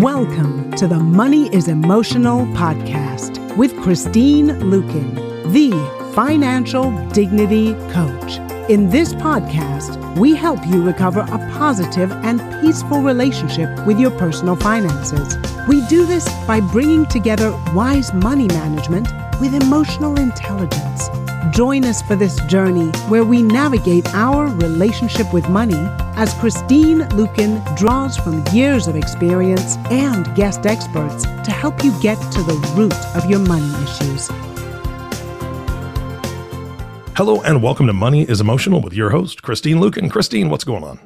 Welcome to the Money is Emotional podcast with Christine Luken, the financial dignity coach. In this podcast, we help you recover a positive and peaceful relationship with your personal finances. We do this by bringing together wise money management with emotional intelligence. Join us for this journey where we navigate our relationship with money as Christine Luken draws from years of experience and guest experts to help you get to the root of your money issues. Hello and welcome to Money is Emotional with your host, Christine Luken. Christine, what's going on?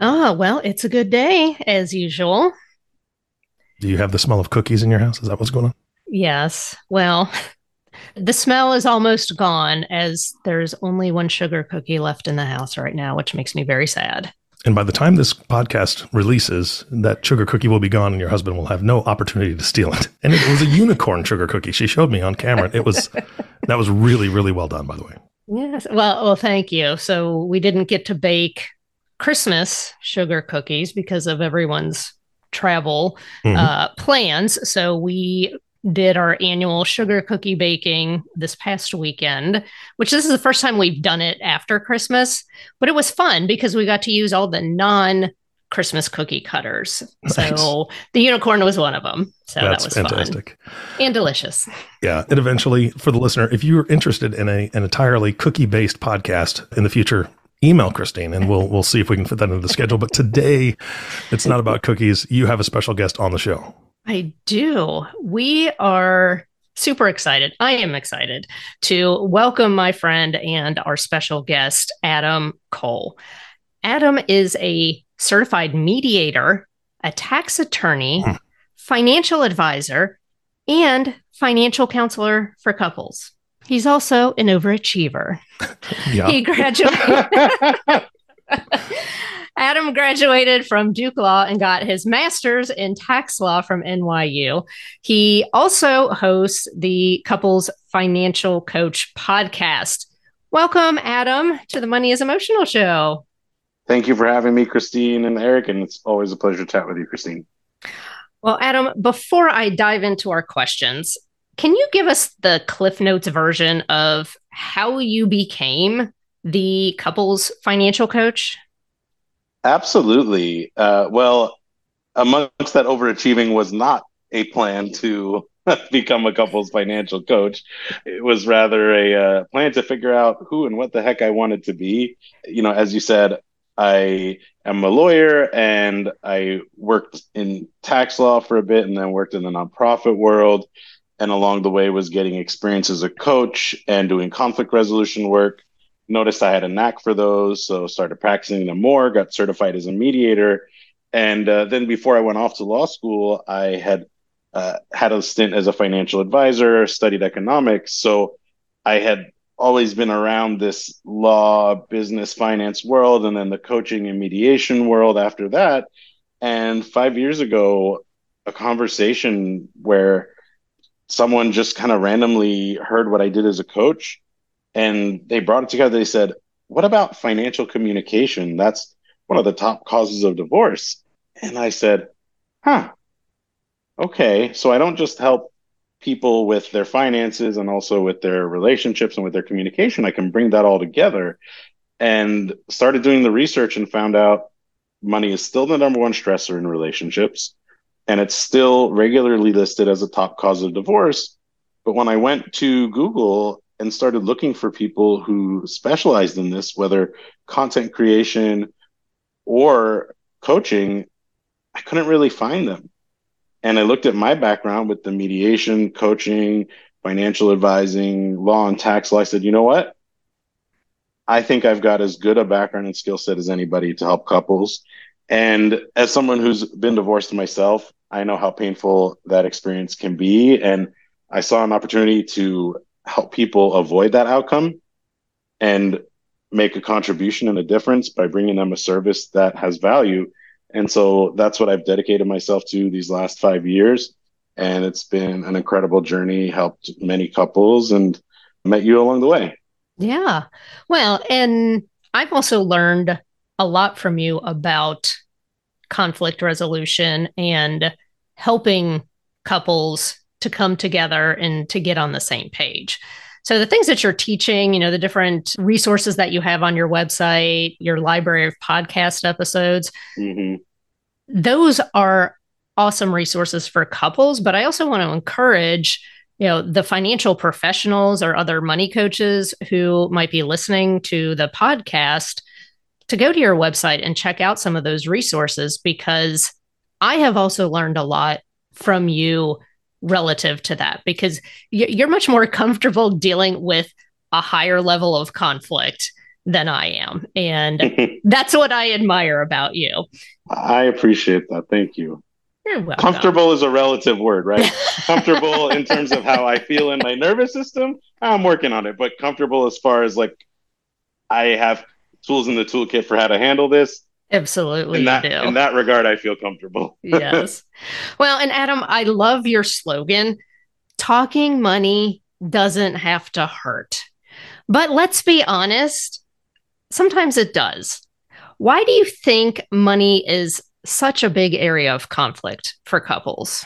Oh, well, it's a good day as usual. Do you have the smell of cookies in your house? Is that what's going on? Yes. Well, the smell is almost gone as there's only one sugar cookie left in the house right now, which makes me very sad. And by the time this podcast releases, that sugar cookie will be gone and your husband will have no opportunity to steal it. And it was a unicorn sugar cookie. She showed me on camera. It was that was really, really well done, by the way. Yes. Well, well, thank you. So we didn't get to bake Christmas sugar cookies because of everyone's travel mm-hmm. uh, plans. So we did our annual sugar cookie baking this past weekend, which this is the first time we've done it after Christmas, but it was fun because we got to use all the non Christmas cookie cutters. Nice. So the unicorn was one of them. So That's that was fantastic. Fun and delicious. Yeah. And eventually, for the listener, if you're interested in a, an entirely cookie based podcast in the future, email Christine and we'll we'll see if we can fit that into the schedule. But today it's not about cookies. You have a special guest on the show. I do. We are super excited. I am excited to welcome my friend and our special guest, Adam Kol. Adam is a certified mediator, a tax attorney, hmm. financial advisor, and financial counselor for couples. He's also an overachiever. Yeah. He graduated. Adam graduated from Duke Law and got his master's in tax law from NYU. He also hosts the Couples Financial Coach podcast. Welcome, Adam, to the Money is Emotional show. Thank you for having me, Christine and Eric. And it's always a pleasure to chat with you, Christine. Well, Adam, before I dive into our questions, can you give us the Cliff Notes version of how you became the couples financial coach? Absolutely. Uh, well, amongst that overachieving was not a plan to become a couple's financial coach. It was rather a uh, plan to figure out who and what the heck I wanted to be. You know, as you said, I am a lawyer and I worked in tax law for a bit and then worked in the nonprofit world. And along the way was getting experience as a coach and doing conflict resolution work noticed I had a knack for those, so started practicing them more. Got certified as a mediator, and uh, then before I went off to law school, I had uh, had a stint as a financial advisor, studied economics, so I had always been around this law, business, finance world, and then the coaching and mediation world after that. And five years ago, a conversation where someone just kind of randomly heard what I did as a coach and they brought it together. They said, What about financial communication? That's one of the top causes of divorce. And I said, Huh, okay. So I don't just help people with their finances and also with their relationships and with their communication. I can bring that all together and started doing the research and found out money is still the number one stressor in relationships and it's still regularly listed as a top cause of divorce. But when I went to Google and started looking for people who specialized in this, whether content creation or coaching, I couldn't really find them. And I looked at my background with the mediation, coaching, financial advising, law and tax law. I said, you know what? I think I've got as good a background and skill set as anybody to help couples. And as someone who's been divorced myself, I know how painful that experience can be. And I saw an opportunity to help people avoid that outcome and make a contribution and a difference by bringing them a service that has value. And so that's what I've dedicated myself to these last five years. And it's been an incredible journey, helped many couples and met you along the way. Yeah. Well, and I've also learned a lot from you about conflict resolution and helping couples to come together and to get on the same page. So the things that you're teaching, you know, the different resources that you have on your website, your library of podcast episodes, mm-hmm. those are awesome resources for couples, but I also want to encourage you know the financial professionals or other money coaches who might be listening to the podcast to go to your website and check out some of those resources because I have also learned a lot from you relative to that because you're much more comfortable dealing with a higher level of conflict than I am. And that's what I admire about you. I appreciate that. Thank you. You're welcome. Comfortable is a relative word, right? comfortable in terms of how I feel in my nervous system. I'm working on it, but comfortable as far as like I have tools in the toolkit for how to handle this. Absolutely. In that, in that regard, I feel comfortable. yes. Well, and Adam, I love your slogan talking money doesn't have to hurt. But let's be honest, sometimes it does. Why do you think money is such a big area of conflict for couples?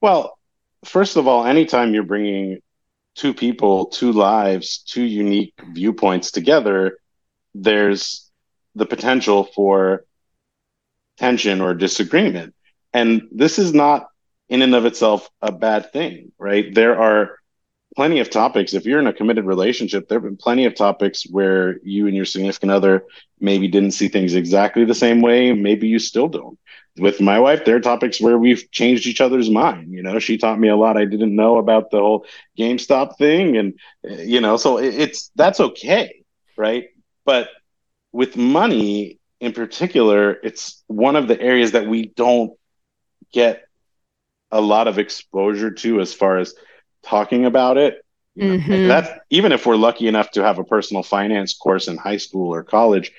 Well, first of all, anytime you're bringing two people, two lives, two unique viewpoints together, there's the potential for tension or disagreement. And this is not in and of itself a bad thing, right? There are plenty of topics. If you're in a committed relationship, there have been plenty of topics where you and your significant other maybe didn't see things exactly the same way. Maybe you still don't. With my wife, there are topics where we've changed each other's mind. You know, she taught me a lot I didn't know about the whole GameStop thing. And, you know, so it's that's okay. Right. But with money in particular, it's one of the areas that we don't get a lot of exposure to as far as talking about it. mm-hmm. That's even if we're lucky enough to have a personal finance course in high school or college,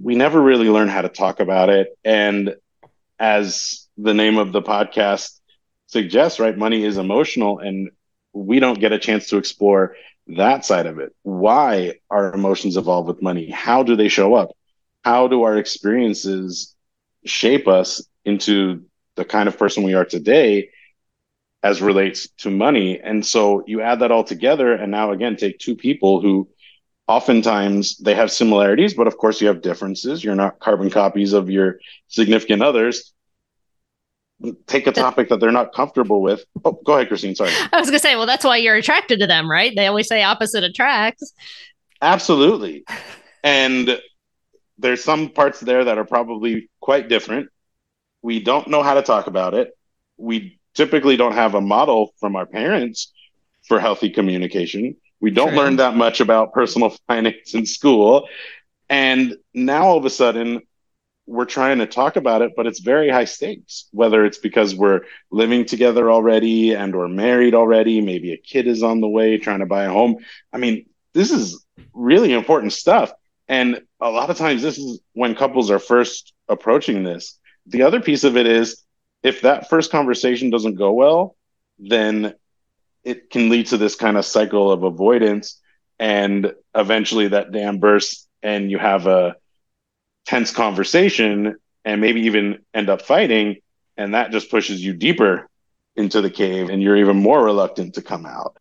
we never really learn how to talk about it. And as the name of the podcast suggests, right, money is emotional, and we don't get a chance to explore that side of it. Why our emotions evolve with money? How do they show up? How do our experiences shape us into the kind of person we are today? as relates to money. And so you add that all together, and now again, take two people who oftentimes they have similarities, but of course you have differences. You're not carbon copies of your significant others. Take a topic that they're not comfortable with. Oh, go ahead, Christine. Sorry. I was going to say, well, that's why you're attracted to them, right? They always say opposite attracts. Absolutely. And there's some parts there that are probably quite different. We don't know how to talk about it. We typically don't have a model from our parents for healthy communication. We don't True. learn that much about personal finance in school. And now all of a sudden, we're trying to talk about it, but it's very high stakes, whether it's because we're living together already and or married already, maybe a kid is on the way trying to buy a home. I mean, this is really important stuff. And a lot of times this is when couples are first approaching this. The other piece of it is if that first conversation doesn't go well, then it can lead to this kind of cycle of avoidance. And eventually that dam bursts and you have a tense conversation and maybe even end up fighting. And that just pushes you deeper into the cave and you're even more reluctant to come out.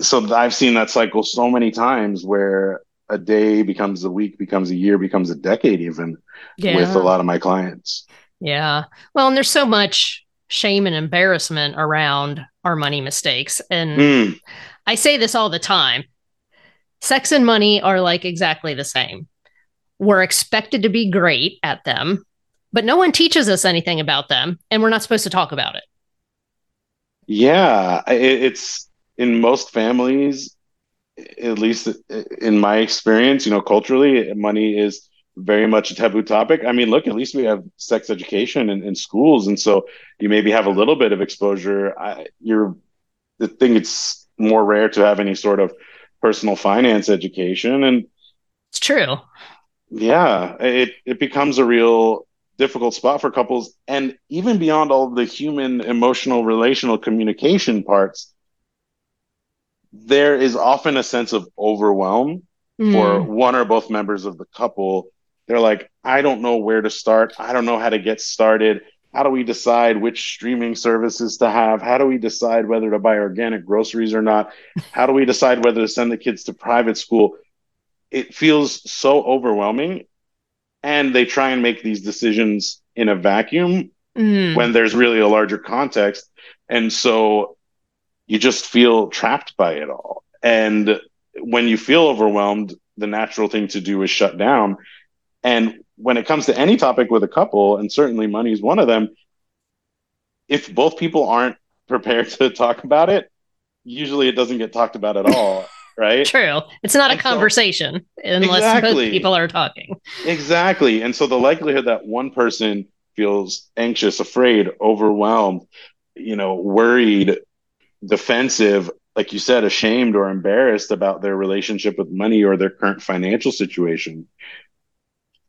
So I've seen that cycle so many times where a day becomes a week, becomes a year, becomes a decade, even yeah. with a lot of my clients. Yeah. Well, and there's so much shame and embarrassment around our money mistakes. And mm. I say this all the time sex and money are like exactly the same. We're expected to be great at them, but no one teaches us anything about them, and we're not supposed to talk about it. Yeah. It's in most families, at least in my experience, you know, culturally, money is very much a taboo topic. I mean, look, at least we have sex education in, in schools, and so you maybe have a little bit of exposure. I, you're the thing; it's more rare to have any sort of personal finance education, and it's true. Yeah, it it becomes a real difficult spot for couples, and even beyond all the human, emotional, relational communication parts, there is often a sense of overwhelm mm. for one or both members of the couple they're like, I don't know where to start. I don't know how to get started. How do we decide which streaming services to have? How do we decide whether to buy organic groceries or not? How do we decide whether to send the kids to private school? It feels so overwhelming. And they try and make these decisions in a vacuum mm. when there's really a larger context. And so you just feel trapped by it all. And when you feel overwhelmed, the natural thing to do is shut down. And when it comes to any topic with a couple, and certainly money is one of them, if both people aren't prepared to talk about it, usually it doesn't get talked about at all. Right? True. It's not and a conversation so, unless exactly, both people are talking. Exactly. And so the likelihood that one person feels anxious, afraid, overwhelmed, you know, worried, defensive, like you said, ashamed or embarrassed about their relationship with money or their current financial situation.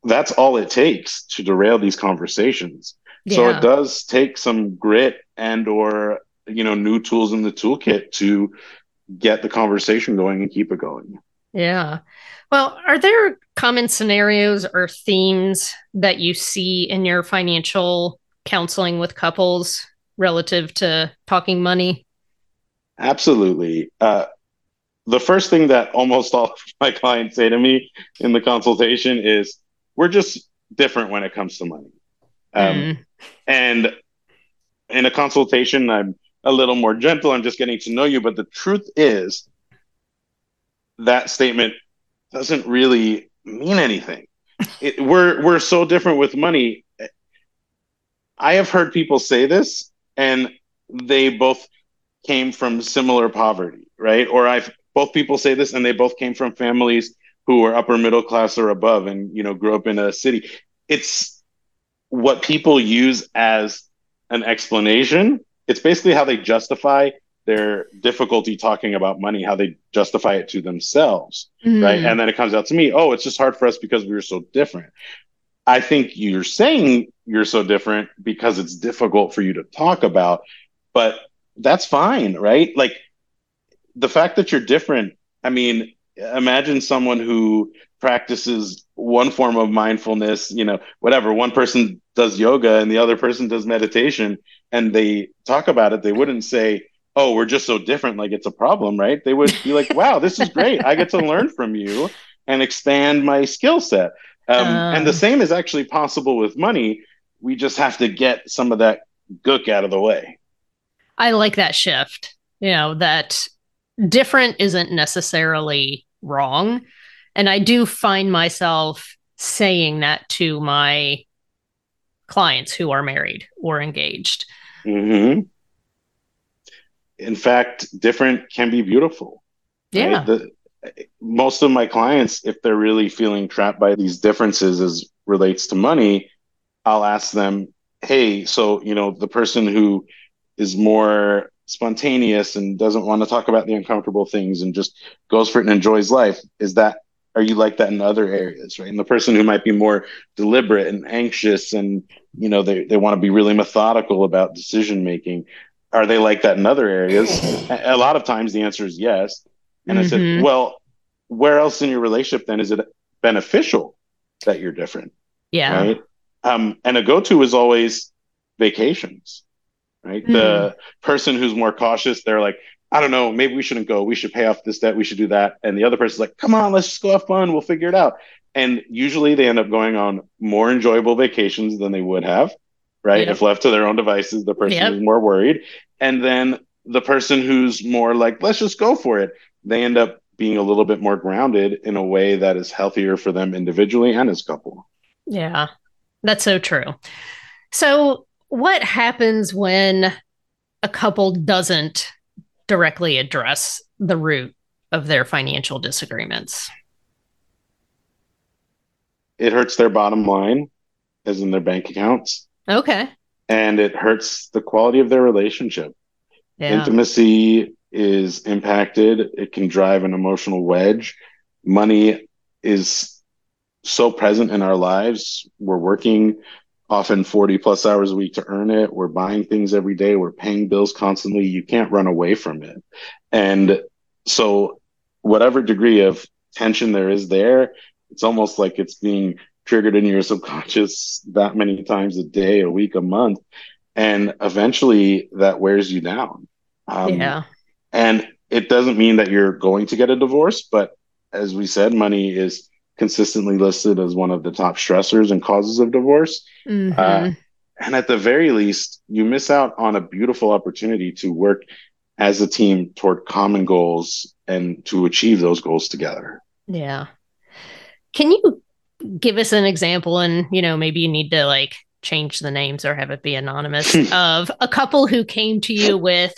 That's all it takes to derail these conversations. Yeah. So it does take some grit and or you know new tools in the toolkit to get the conversation going and keep it going. Yeah. Well, are there common scenarios or themes that you see in your financial counseling with couples relative to talking money? Absolutely. Uh, the first thing that almost all of my clients say to me in the consultation is, "We're just different when it comes to money." Um, mm. And in a consultation, I'm a little more gentle. I'm just getting to know you. But the truth is, that statement doesn't really mean anything. It, we're we're so different with money. I have heard people say this, and they both came from similar poverty, right? Or I've both people say this, and they both came from families who were upper middle class or above, and you know grew up in a city. It's what people use as an explanation. It's basically how they justify their difficulty talking about money, how they justify it to themselves, mm. right? And then it comes out to me, oh, it's just hard for us because we are so different. I think you're saying you're so different because it's difficult for you to talk about, but that's fine, right? Like the fact that you're different. I mean, imagine someone who practices one form of mindfulness, you know, whatever. One person does yoga and the other person does meditation, and they talk about it. They wouldn't say, "Oh, we're just so different," like it's a problem, right? They would be like, "Wow, this is great. I get to learn from you and expand my skill set." Um, um. And the um. same is actually possible with money. We just have to get some of that gook out of the way. I like that shift. You know, that different isn't necessarily wrong. And I do find myself saying that to my clients who are married or engaged. Mm-hmm. In fact, different can be beautiful. Yeah. Right? The, most of my clients, if they're really feeling trapped by these differences as relates to money, I'll ask them, hey, so, you know, the person who is more spontaneous and doesn't want to talk about the uncomfortable things and just goes for it and enjoys life is that are you like that in other areas right and the person who might be more deliberate and anxious and you know they, they want to be really methodical about decision making are they like that in other areas a lot of times the answer is yes and mm-hmm. i said mm-hmm. well where else in your relationship then is it beneficial that you're different yeah right um, and a go-to is always vacations right? Mm. The person who's more cautious, they're like, I don't know, maybe we shouldn't go. We should pay off this debt. We should do that. And the other person's like, come on, let's just go have fun. We'll figure it out. And usually they end up going on more enjoyable vacations than they would have, right? If left to their own devices, the person yep. is more worried. And then the person who's more like, let's just go for it, they end up being a little bit more grounded in a way that is healthier for them individually and as a couple. Yeah, that's so true. So what happens when a couple doesn't directly address the root of their financial disagreements? It hurts their bottom line, as in their bank accounts. Okay. And it hurts the quality of their relationship. Yeah. Intimacy is impacted, it can drive an emotional wedge. Money is so present in our lives. We're working often 40 plus hours a week to earn it. We're buying things every day. We're paying bills constantly. You can't run away from it. And so, whatever degree of tension there is there, it's almost like it's being triggered in your subconscious that many times a day, a week, a month. And eventually that wears you down. Um, yeah. And it doesn't mean that you're going to get a divorce, but as we said, money is consistently listed as one of the top stressors and causes of divorce. Mm-hmm. Uh, and at the very least, you miss out on a beautiful opportunity to work as a team toward common goals and to achieve those goals together. Yeah. Can you give us an example and, you know, maybe you need to like change the names or have it be anonymous of a couple who came to you with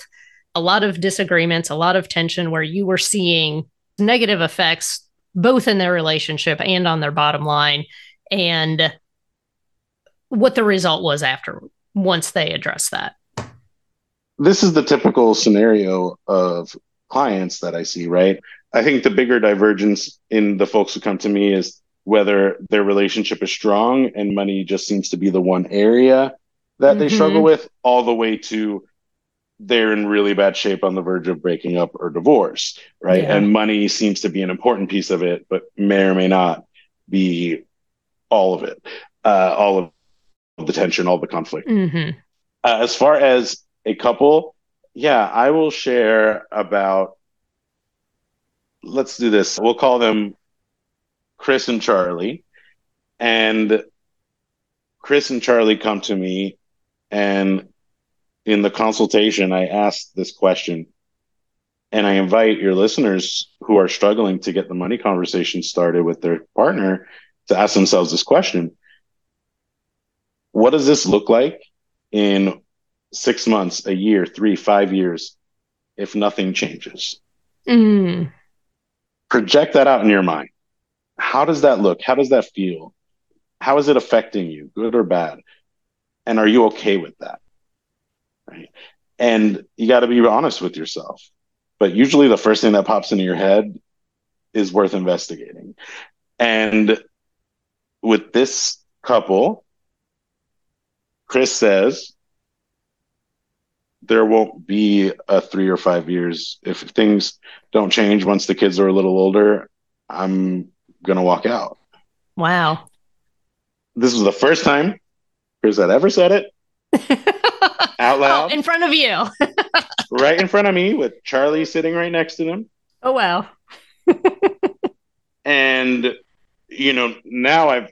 a lot of disagreements, a lot of tension where you were seeing negative effects both in their relationship and on their bottom line and what the result was after once they addressed that. This is the typical scenario of clients that I see, right? I think the bigger divergence in the folks who come to me is whether their relationship is strong and money just seems to be the one area that mm-hmm. they struggle with, all the way to they're in really bad shape on the verge of breaking up or divorce, right? Yeah. And money seems to be an important piece of it, but may or may not be all of it, uh, all of the tension, all the conflict. Mm-hmm. Uh, as far as a couple, yeah, I will share about. Let's do this. We'll call them Chris and Charlie, and Chris and Charlie come to me and in the consultation, I asked this question, and I invite your listeners who are struggling to get the money conversation started with their partner to ask themselves this question What does this look like in six months, a year, three, five years, if nothing changes? Mm. Project that out in your mind. How does that look? How does that feel? How is it affecting you, good or bad? And are you okay with that? Right? And you got to be honest with yourself. But usually the first thing that pops into your head is worth investigating. And with this couple, Chris says there won't be a three or five years. If things don't change once the kids are a little older, I'm going to walk out. Wow. This was the first time Chris had ever said it. out loud oh, in front of you, right in front of me, with Charlie sitting right next to them. Oh wow! and you know, now I've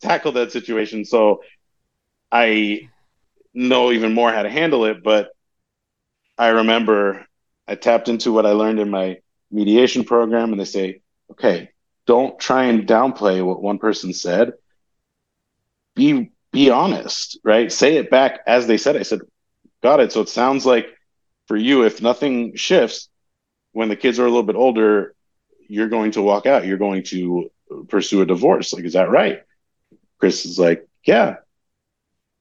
tackled that situation, so I know even more how to handle it. But I remember I tapped into what I learned in my mediation program, and they say, "Okay, don't try and downplay what one person said. Be be honest, right? Say it back as they said. I said, got it. So it sounds like for you, if nothing shifts, when the kids are a little bit older, you're going to walk out. You're going to pursue a divorce. Like, is that right? Chris is like, yeah.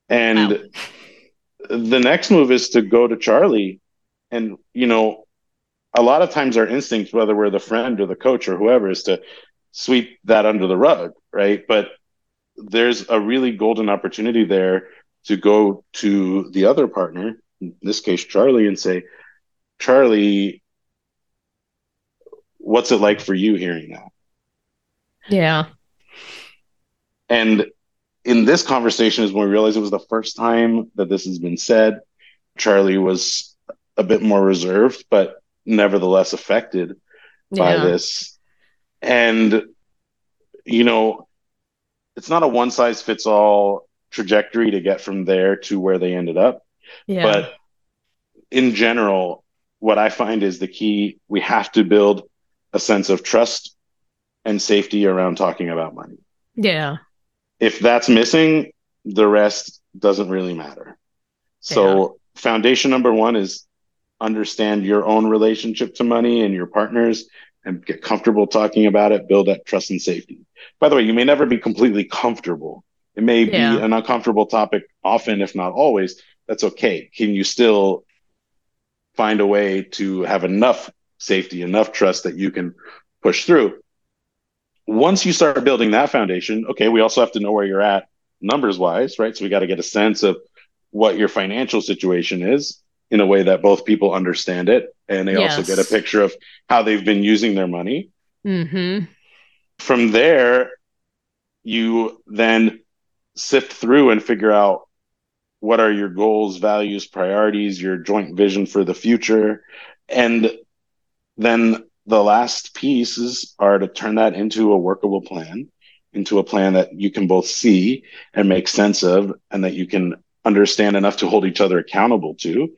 And wow. the next move is to go to Charlie. And, you know, a lot of times our instinct, whether we're the friend or the coach or whoever, is to sweep that under the rug, right? But there's a really golden opportunity there to go to the other partner, in this case, Charlie, and say, Charlie, what's it like for you hearing that? Yeah. And in this conversation is when we realized it was the first time that this has been said. Charlie was a bit more reserved, but nevertheless affected by yeah. this. And, you know, it's not a one size fits all trajectory to get from there to where they ended up. Yeah. But in general, what I find is the key we have to build a sense of trust and safety around talking about money. Yeah. If that's missing, the rest doesn't really matter. So, yeah. foundation number one is understand your own relationship to money and your partners and get comfortable talking about it, build that trust and safety. By the way, you may never be completely comfortable. It may yeah. be an uncomfortable topic often, if not always. That's okay. Can you still find a way to have enough safety, enough trust that you can push through? Once you start building that foundation, okay, we also have to know where you're at numbers wise, right? So we got to get a sense of what your financial situation is in a way that both people understand it and they yes. also get a picture of how they've been using their money. Mm-hmm. From there, you then sift through and figure out what are your goals, values, priorities, your joint vision for the future. And then the last pieces are to turn that into a workable plan, into a plan that you can both see and make sense of, and that you can understand enough to hold each other accountable to.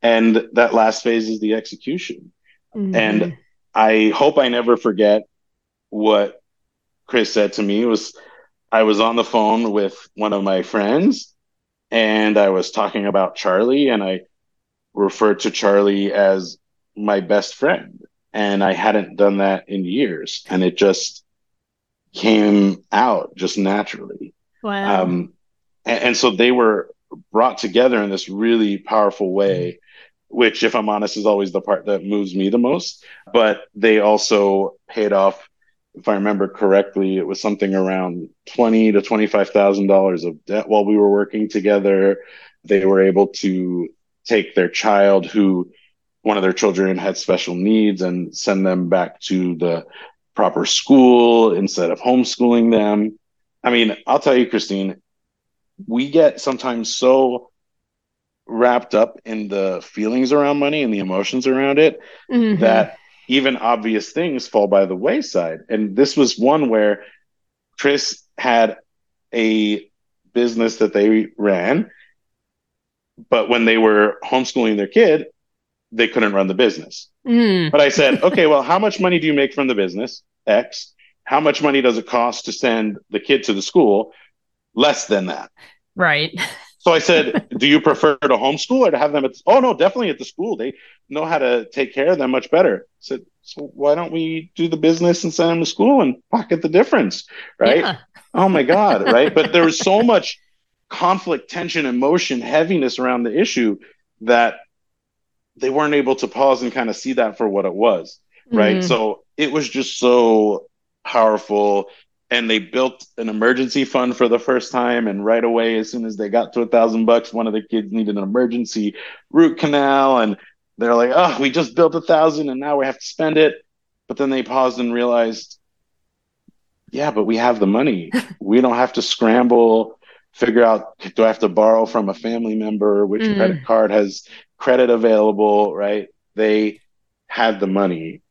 And that last phase is the execution. Mm-hmm. And I hope I never forget what Chris said to me was I was on the phone with one of my friends and I was talking about Charlie and I referred to Charlie as my best friend. And I hadn't done that in years. And it just came out just naturally. Wow. Um, and, and so they were brought together in this really powerful way, which, if I'm honest, is always the part that moves me the most. But they also paid off if I remember correctly, it was something around twenty to twenty five thousand dollars of debt while we were working together. They were able to take their child who one of their children had special needs and send them back to the proper school instead of homeschooling them. I mean, I'll tell you, Christine, we get sometimes so wrapped up in the feelings around money and the emotions around it mm-hmm. that even obvious things fall by the wayside. And this was one where Chris had a business that they ran, but when they were homeschooling their kid, they couldn't run the business. Mm. But I said, okay, well, how much money do you make from the business? X. How much money does it cost to send the kid to the school? Less than that. Right. So I said, "Do you prefer to homeschool or to have them at?" Oh no, definitely at the school. They know how to take care of them much better. I said, "So why don't we do the business and send them to school and pocket the difference?" Right? Yeah. Oh my God! Right? But there was so much conflict, tension, emotion, heaviness around the issue that they weren't able to pause and kind of see that for what it was. Right? Mm-hmm. So it was just so powerful and they built an emergency fund for the first time and right away as soon as they got to a thousand bucks one of the kids needed an emergency root canal and they're like oh we just built a thousand and now we have to spend it. But then they paused and realized yeah but we have the money. We don't have to scramble figure out do i have to borrow from a family member? Which mm. credit card has credit available? Right? They had the money.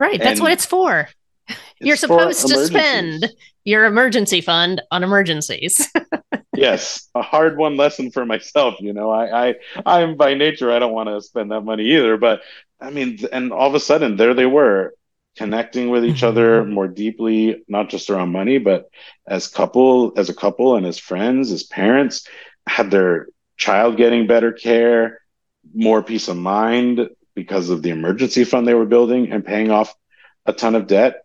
Right. That's what it's for you're supposed to spend your emergency fund on emergencies. yes, a hard one lesson for myself. You know, I, I, I'm by nature, I don't want to spend that money either. But I mean, and all of a sudden, there they were connecting with each other mm-hmm. more deeply, not just around money, but as couple, as a couple, and as friends, as parents, had their child getting better care, more peace of mind because of the emergency fund they were building and paying off a ton of debt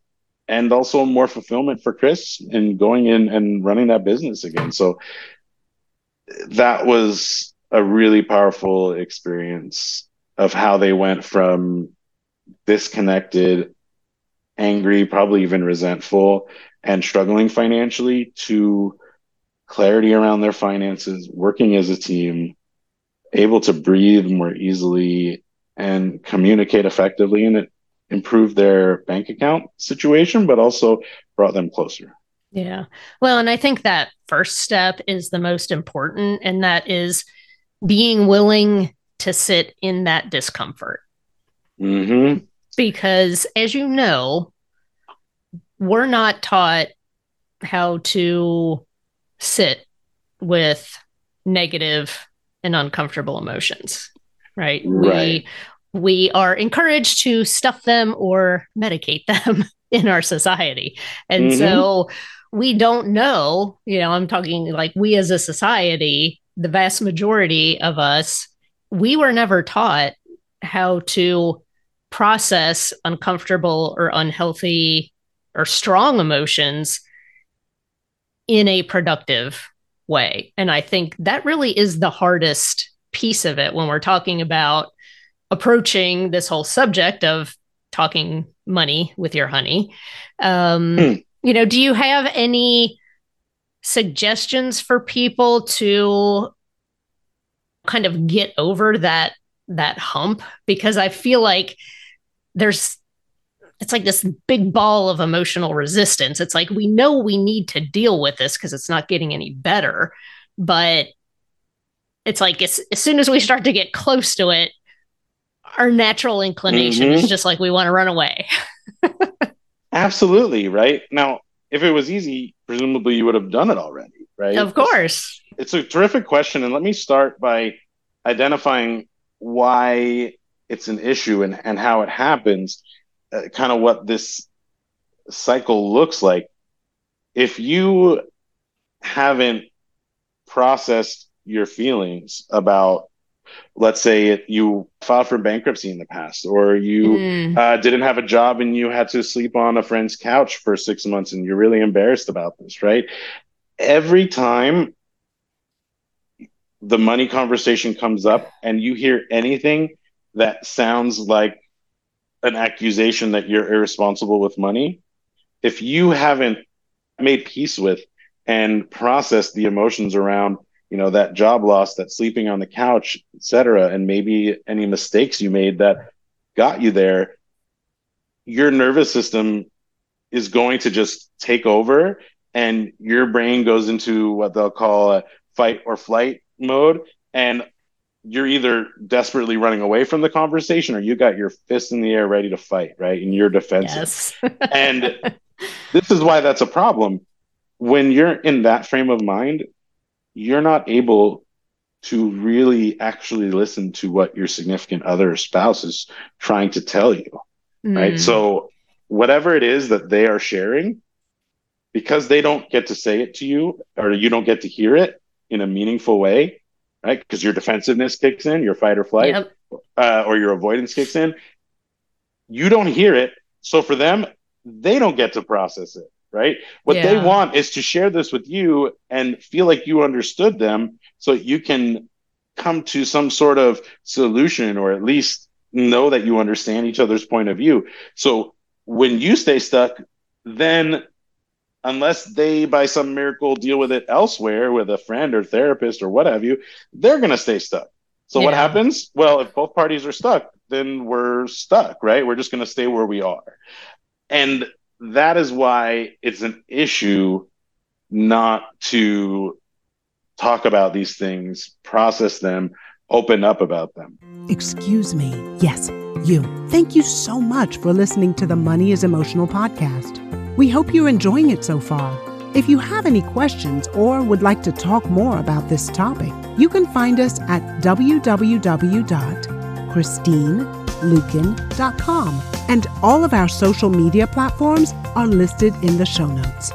and also more fulfillment for Chris in going in and running that business again. So that was a really powerful experience of how they went from disconnected, angry, probably even resentful, and struggling financially to clarity around their finances, working as a team, able to breathe more easily and communicate effectively. And it improved their bank account situation, but also brought them closer. Yeah. Well, and I think that first step is the most important, and that is being willing to sit in that discomfort. Mm-hmm. Because as you know, we're not taught how to sit with negative and uncomfortable emotions right? right. We we are encouraged to stuff them or medicate them in our society. And mm-hmm. so we don't know, you know, I'm talking like we as a society, the vast majority of us, we were never taught how to process uncomfortable or unhealthy or strong emotions in a productive way. And I think that really is the hardest piece of it when we're talking about approaching this whole subject of talking money with your honey. Um, mm. You know, do you have any suggestions for people to kind of get over that that hump? Because I feel like there's it's like this big ball of emotional resistance. It's like we know we need to deal with this because it's not getting any better, but it's like as, as soon as we start to get close to it, our natural inclination mm-hmm. is just like we want to run away. Absolutely, right? Now, if it was easy, presumably you would have done it already, right? Of course. It's, it's a terrific question. And let me start by identifying why it's an issue and, and how it happens, uh, kind of what this cycle looks like. If you haven't processed your feelings about let's say you filed for bankruptcy in the past or you mm. uh, didn't have a job and you had to sleep on a friend's couch for six months and you're really embarrassed about this right every time the money conversation comes up and you hear anything that sounds like an accusation that you're irresponsible with money if you haven't made peace with and processed the emotions around you know that job loss that sleeping on the couch etc and maybe any mistakes you made that got you there your nervous system is going to just take over and your brain goes into what they'll call a fight or flight mode. And you're either desperately running away from the conversation or you got your fist in the air ready to fight right and you're defensive. Yes. and this is why that's a problem. When you're in that frame of mind you're not able to really actually listen to what your significant other spouse is trying to tell you. Mm. Right. So, whatever it is that they are sharing, because they don't get to say it to you or you don't get to hear it in a meaningful way, right? Because your defensiveness kicks in, your fight or flight, yep. uh, or your avoidance kicks in. You don't hear it. So, for them, they don't get to process it right? What yeah. they want is to share this with you and feel like you understood them so you can come to some sort of solution or at least know that you understand each other's point of view. So when you stay stuck, then unless they by some miracle deal with it elsewhere with a friend or therapist or what have you, they're going to stay stuck. So yeah. what happens? Well, if both parties are stuck, then we're stuck, right? We're just going to stay where we are. And that is why it's an issue not to talk about these things, process them, open up about them. Excuse me. Yes, you. Thank you so much for listening to the Money is Emotional podcast. We hope you're enjoying it so far. If you have any questions or would like to talk more about this topic, you can find us at www.christineluken.com and all of our social media platforms are listed in the show notes.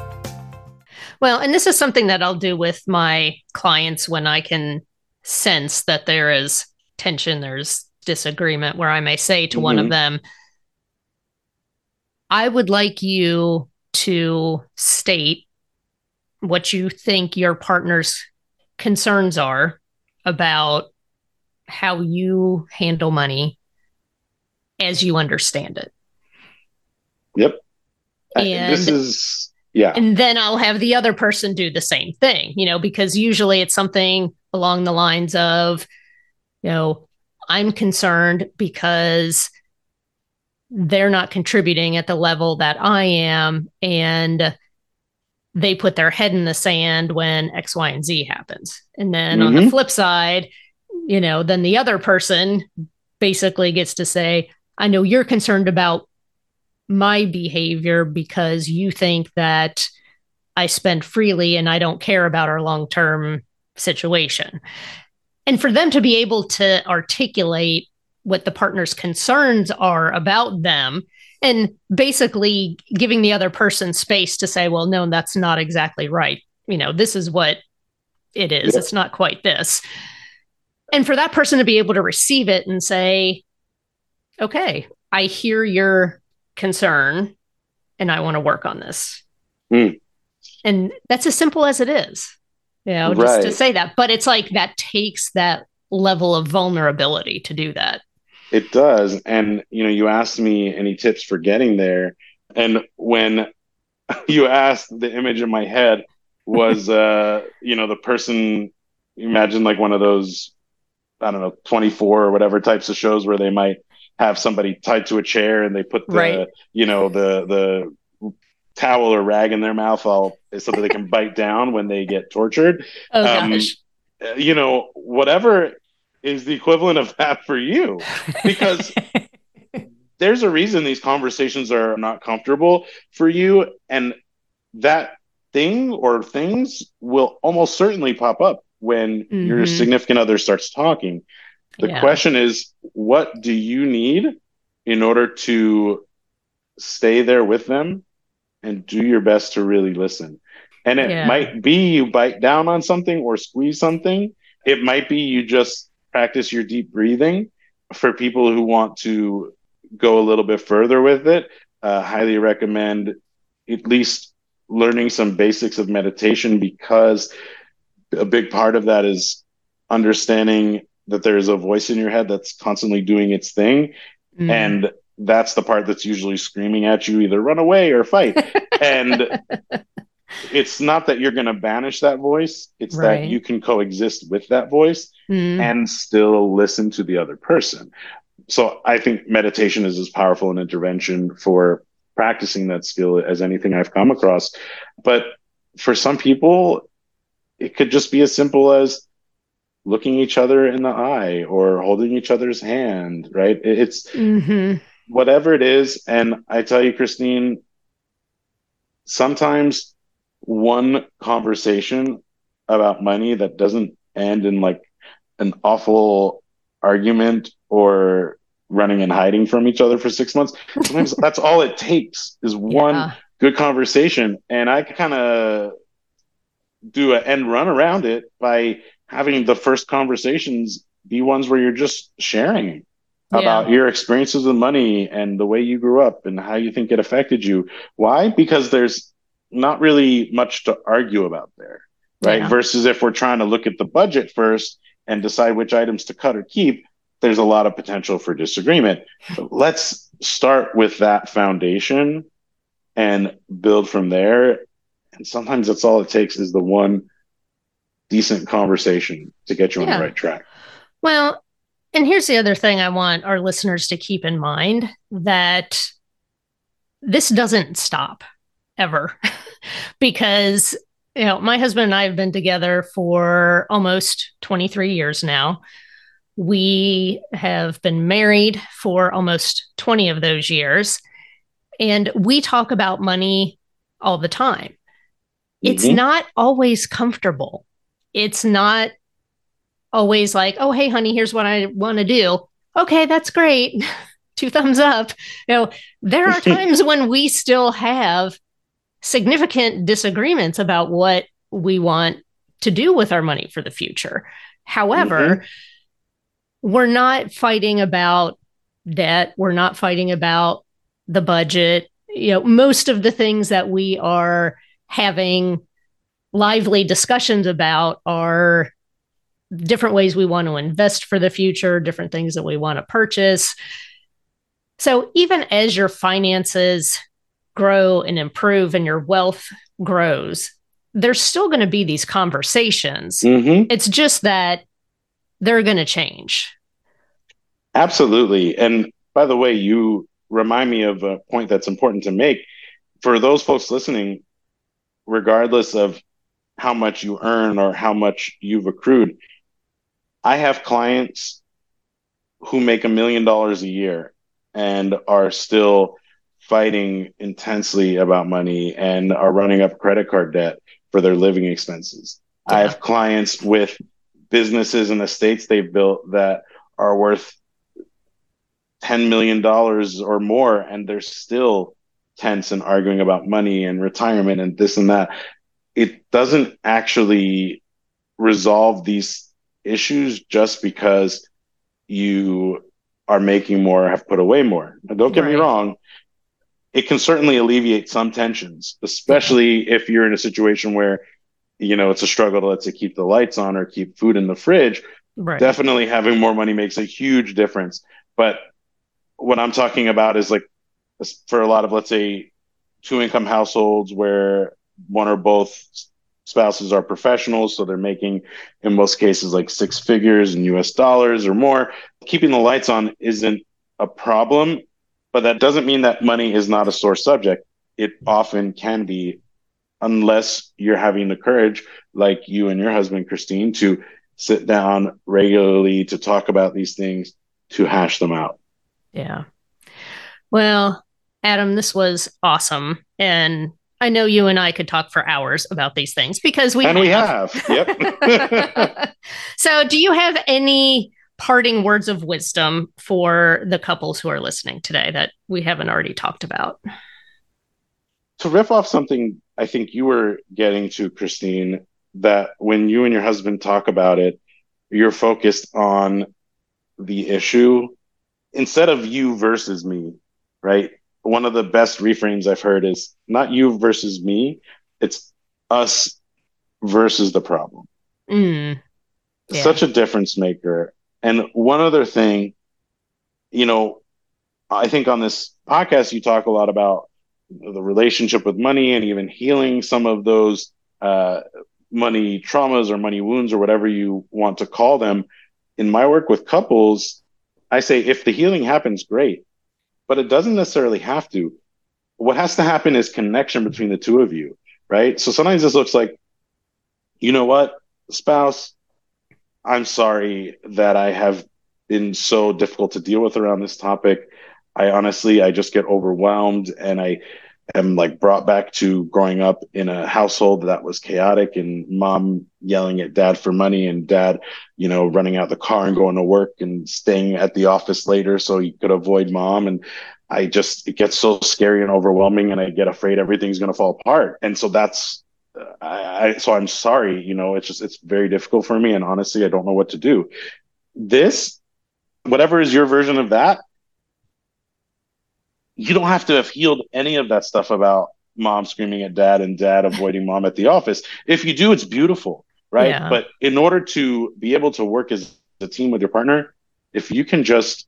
Well, and this is something that I'll do with my clients when I can sense that there is tension, there's disagreement, where I may say to mm-hmm. one of mm-hmm. them, I would like you to state what you think your partner's concerns are about how you handle money as you understand it. Yep. And this is yeah. And then I'll have the other person do the same thing, you know, because usually it's something along the lines of, you know, I'm concerned because they're not contributing at the level that I am. And they put their head in the sand when X, Y, and Z happens. And then mm-hmm. on the mm-hmm. flip side, you know, then the other person basically gets to say, I know you're concerned about my behavior because you think that I spend freely and I don't care about our long term situation. And for them to be able to articulate what the partner's concerns are about them and basically giving the other person space to say, well, no, that's not exactly right. You know, this is what it is. It's not quite this. And for that person to be able to receive it and say, okay, I hear your concern and I want to work on this. Mm. And that's as simple as it is, you know, just right. to say that. But it's like that takes that level of vulnerability to do that. It does. And, you know, you asked me any tips for getting there. And when you asked, the image in my head was, uh, you know, the person, imagine like one of those, I don't know, 24 or whatever types of shows where they might have somebody tied to a chair and they put the Right. you know the the towel or rag in their mouth all so that they can bite down when they get tortured Oh Um, gosh. Uh, you know whatever is the equivalent of that for you because there's a reason these conversations are not comfortable for you and that thing or things will almost certainly pop up when your Mhm. significant other starts talking the Yeah. question is what do you need in order to stay there with them and do your best to really listen and it Yeah. might be you bite down on something or squeeze something it might be you just practice your deep breathing for people who want to go a little bit further with it uh, highly recommend at least learning some basics of meditation because a big part of that is understanding that there's a voice in your head that's constantly doing its thing Mm. and that's the part that's usually screaming at you either run away or fight and it's not that you're going to banish that voice it's Right. that you can coexist with that voice Mm. and still listen to the other person. So I think meditation is as powerful an intervention for practicing that skill as anything I've come across. But for some people, it could just be as simple as looking each other in the eye or holding each other's hand, right? It- It's Mhm. whatever it is. And I tell you, Christine, sometimes one conversation about money that doesn't end in like an awful argument or running and hiding from each other for six months. Sometimes that's all it takes is one Yeah. good conversation. And I kind of do an end run around it by having the first conversations be ones where you're just sharing about your experiences with money and the way you grew up and how you think it affected you. Why? Because there's not really much to argue about there, right? Yeah. Versus if we're trying to look at the budget first and decide which items to cut or keep, there's a lot of potential for disagreement. But let's start with that foundation and build from there. And sometimes that's all it takes is the one decent conversation to get you on the right track. Well, and here's the other thing I want our listeners to keep in mind that this doesn't stop ever because you know my husband and I have been together for almost 23 years now. We have been married for almost 20 of those years and we talk about money all the time. It's Mhm. not always comfortable. It's not always like, oh, hey, honey, here's what I want to do. Okay, that's great. Two thumbs up. You know, there are times when we still have significant disagreements about what we want to do with our money for the future. However, mm-hmm. we're not fighting about debt. We're not fighting about the budget. You know, most of the things that we are having lively discussions about are different ways we want to invest for the future, different things that we want to purchase. So even as your finances grow and improve and your wealth grows, there's still going to be these conversations. Mhm. It's just that they're going to change. Absolutely. And by the way, you remind me of a point that's important to make. For those folks listening, regardless of how much you earn or how much you've accrued, I have clients who make a million dollars a year and are still fighting intensely about money and are running up credit card debt for their living expenses. I have clients with businesses and estates they've built that are worth $10 million or more, and they're still tense and arguing about money and retirement and this and that. It doesn't actually resolve these issues just because you are making more, have put away more. Now, don't get me wrong. It can certainly alleviate some tensions, especially if you're in a situation where, you know, it's a struggle to let's say keep the lights on or keep food in the fridge Right. definitely having more money makes a huge difference. But what I'm talking about is like for a lot of, let's say, two income households where one or both spouses are professionals. So they're making, in most cases, like six figures in US dollars or more. Keeping the lights on isn't a problem, but that doesn't mean that money is not a sore subject. It often can be, unless you're having the courage, like you and your husband, Christine, to sit down regularly to talk about these things, to hash them out. Yeah. Well, Adam, this was awesome. And I know you and I could talk for hours about these things because we and have. we have. Yep. so, do you have any parting words of wisdom for the couples who are listening today that we haven't already talked about? To riff off something I think you were getting to, Christine, that when you and your husband talk about it, you're focused on the issue instead of you versus me, right? One of the best reframes I've heard is not you versus me, it's us versus the problem. Mm, yeah. Such a difference maker. And one other thing, you know, I think on this podcast, you talk a lot about the relationship with money and even healing some of those uh, money traumas or money wounds or whatever you want to call them. In my work with couples, I say if the healing happens, great, but it doesn't necessarily have to. What has to happen is connection between the two of you, right? So sometimes this looks like, you know what, spouse, I'm sorry that I have been so difficult to deal with around this topic. I honestly, I just get overwhelmed and I am like brought back to growing up in a household that was chaotic and mom yelling at dad for money and dad, you know, running out the car and going to work and staying at the office later so he could avoid mom. And I just, it gets so scary and overwhelming and I get afraid everything's going to fall apart. And so that's, uh, I, I, so I'm sorry, you know, it's just, it's very difficult for me. And honestly, I don't know what to do. This, whatever is your version of that, you don't have to have healed any of that stuff about mom screaming at dad and dad avoiding mom at the office. If you do, it's beautiful, right? Yeah. But in order to be able to work as a team with your partner, if you can just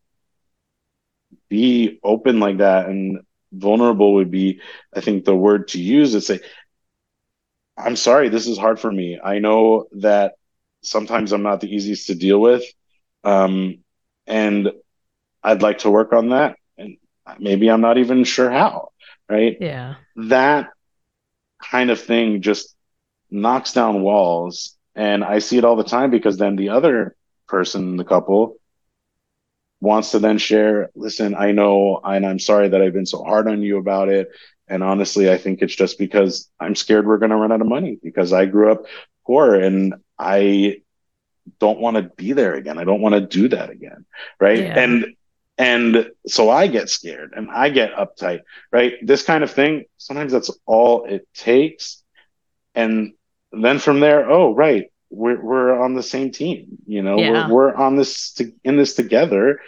be open like that and vulnerable would be, I think, the word to use is say, I'm sorry, this is hard for me. I know that sometimes I'm not the easiest to deal with. Um, and I'd like to work on that maybe I'm not even sure how, right? Yeah. That kind of thing just knocks down walls. And I see it all the time because then the other person the couple wants to then share, listen, I know, and I'm sorry that I've been so hard on you about it. And honestly, I think it's just because I'm scared we're going to run out of money because I grew up poor and I don't want to be there again. I don't want to do that again. Right. Yeah. And and so I get scared and I get uptight, right? This kind of thing, sometimes that's all it takes. And then from there, oh, right, we're, we're on the same team, you know, yeah. we're, we're on this, to, in this together.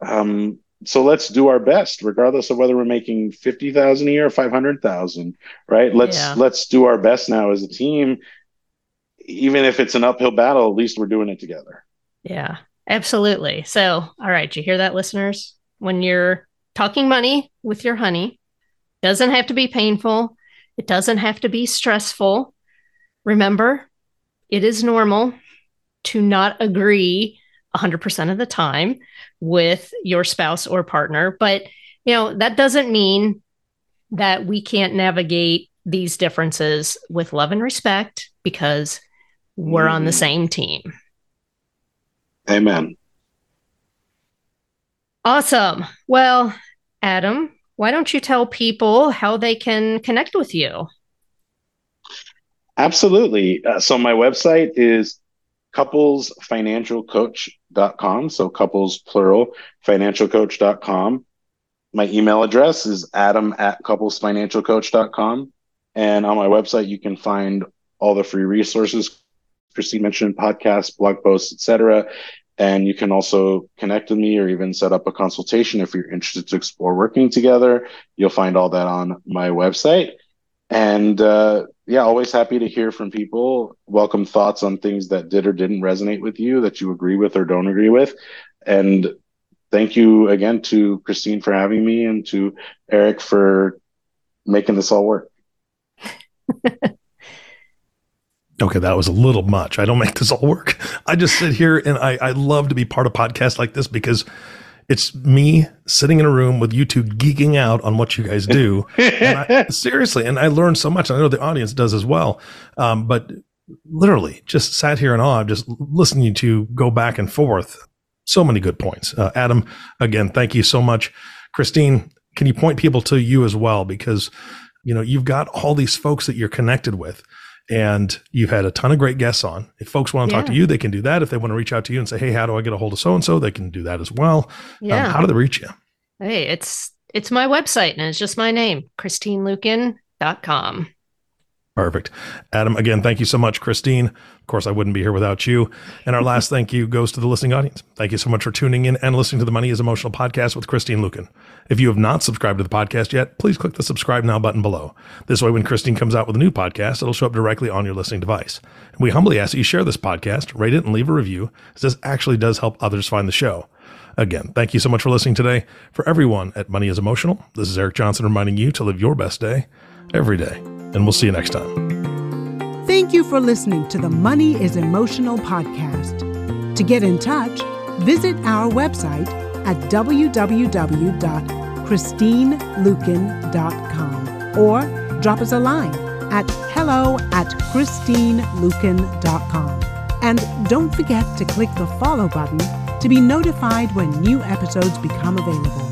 Um, so let's do our best, regardless of whether we're making 50,000 a year or 500,000, right? Let's, yeah. let's do our best now as a team. Even if it's an uphill battle, at least we're doing it together. Yeah. Absolutely. So, all right, you hear that, listeners? When you're talking money with your honey, doesn't have to be painful. It doesn't have to be stressful. Remember, it is normal to not agree 100% of the time with your spouse or partner, but you know, that doesn't mean that we can't navigate these differences with love and respect because we're mm. on the mm. same team. Amen. Awesome. Well, Adam, why don't you tell people how they can connect with you? Absolutely. Uh, so my website is couplesfinancialcoach.com. So couples plural, financialcoach.com. My email address is adam at couplesfinancialcoach.com. And on my website, you can find all the free resources Christine mentioned, podcasts, blog posts, etc. And you can also connect with me or even set up a consultation if you're interested to explore working together. You'll find all that on my website. And uh, yeah, always happy to hear from people. Welcome thoughts on things that did or didn't resonate with you, that you agree with or don't agree with. And thank you again to Christine for having me and to Eric for making this all work. okay, that was a little much. I don't make this all work. I just sit here and I, I love to be part of podcasts like this because it's me sitting in a room with you two geeking out on what you guys do. and I, seriously, and I learned so much. I know the audience does as well. Um, but literally, just sat here in awe, just listening to go back and forth. So many good points. Uh, Adam, again, thank you so much. Christine, can you point people to you as well? Because you know you've got all these folks that you're connected with and you've had a ton of great guests on. If folks want to yeah. talk to you, they can do that. If they want to reach out to you and say, "Hey, how do I get a hold of so and so?" They can do that as well. Um, yeah. Um, how do they reach you? Hey, it's it's my website and it's just my name, christineluken.com. Perfect. Adam, again, thank you so much, Christine. Of course, I wouldn't be here without you. And our last thank you goes to the listening audience. Thank you so much for tuning in and listening to the Money is Emotional podcast with Christine Luken. If you have not subscribed to the podcast yet, please click the subscribe now button below. This way, when Christine comes out with a new podcast, it'll show up directly on your listening device. And we humbly ask that you share this podcast, rate it, and leave a review, as this actually does help others find the show. Again, thank you so much for listening today. For everyone at Money is Emotional, this is Eric Johnson reminding you to live your best day every day and we'll see you next time. Thank you for listening to the Money is Emotional podcast. To get in touch, visit our website at www.christineluken.com or drop us a line at hello at christineluken.com. And don't forget to click the follow button to be notified when new episodes become available.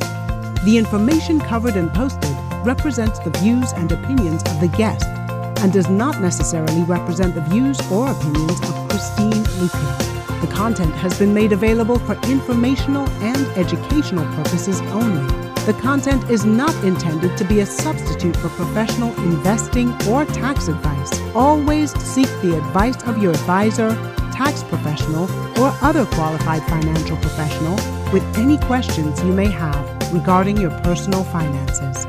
The information covered and posted represents the views and opinions of the guest and does not necessarily represent the views or opinions of Christine Luken. The content has been made available for informational and educational purposes only. The content is not intended to be a substitute for professional investing or tax advice. Always seek the advice of your advisor, tax professional, or other qualified financial professional with any questions you may have regarding your personal finances.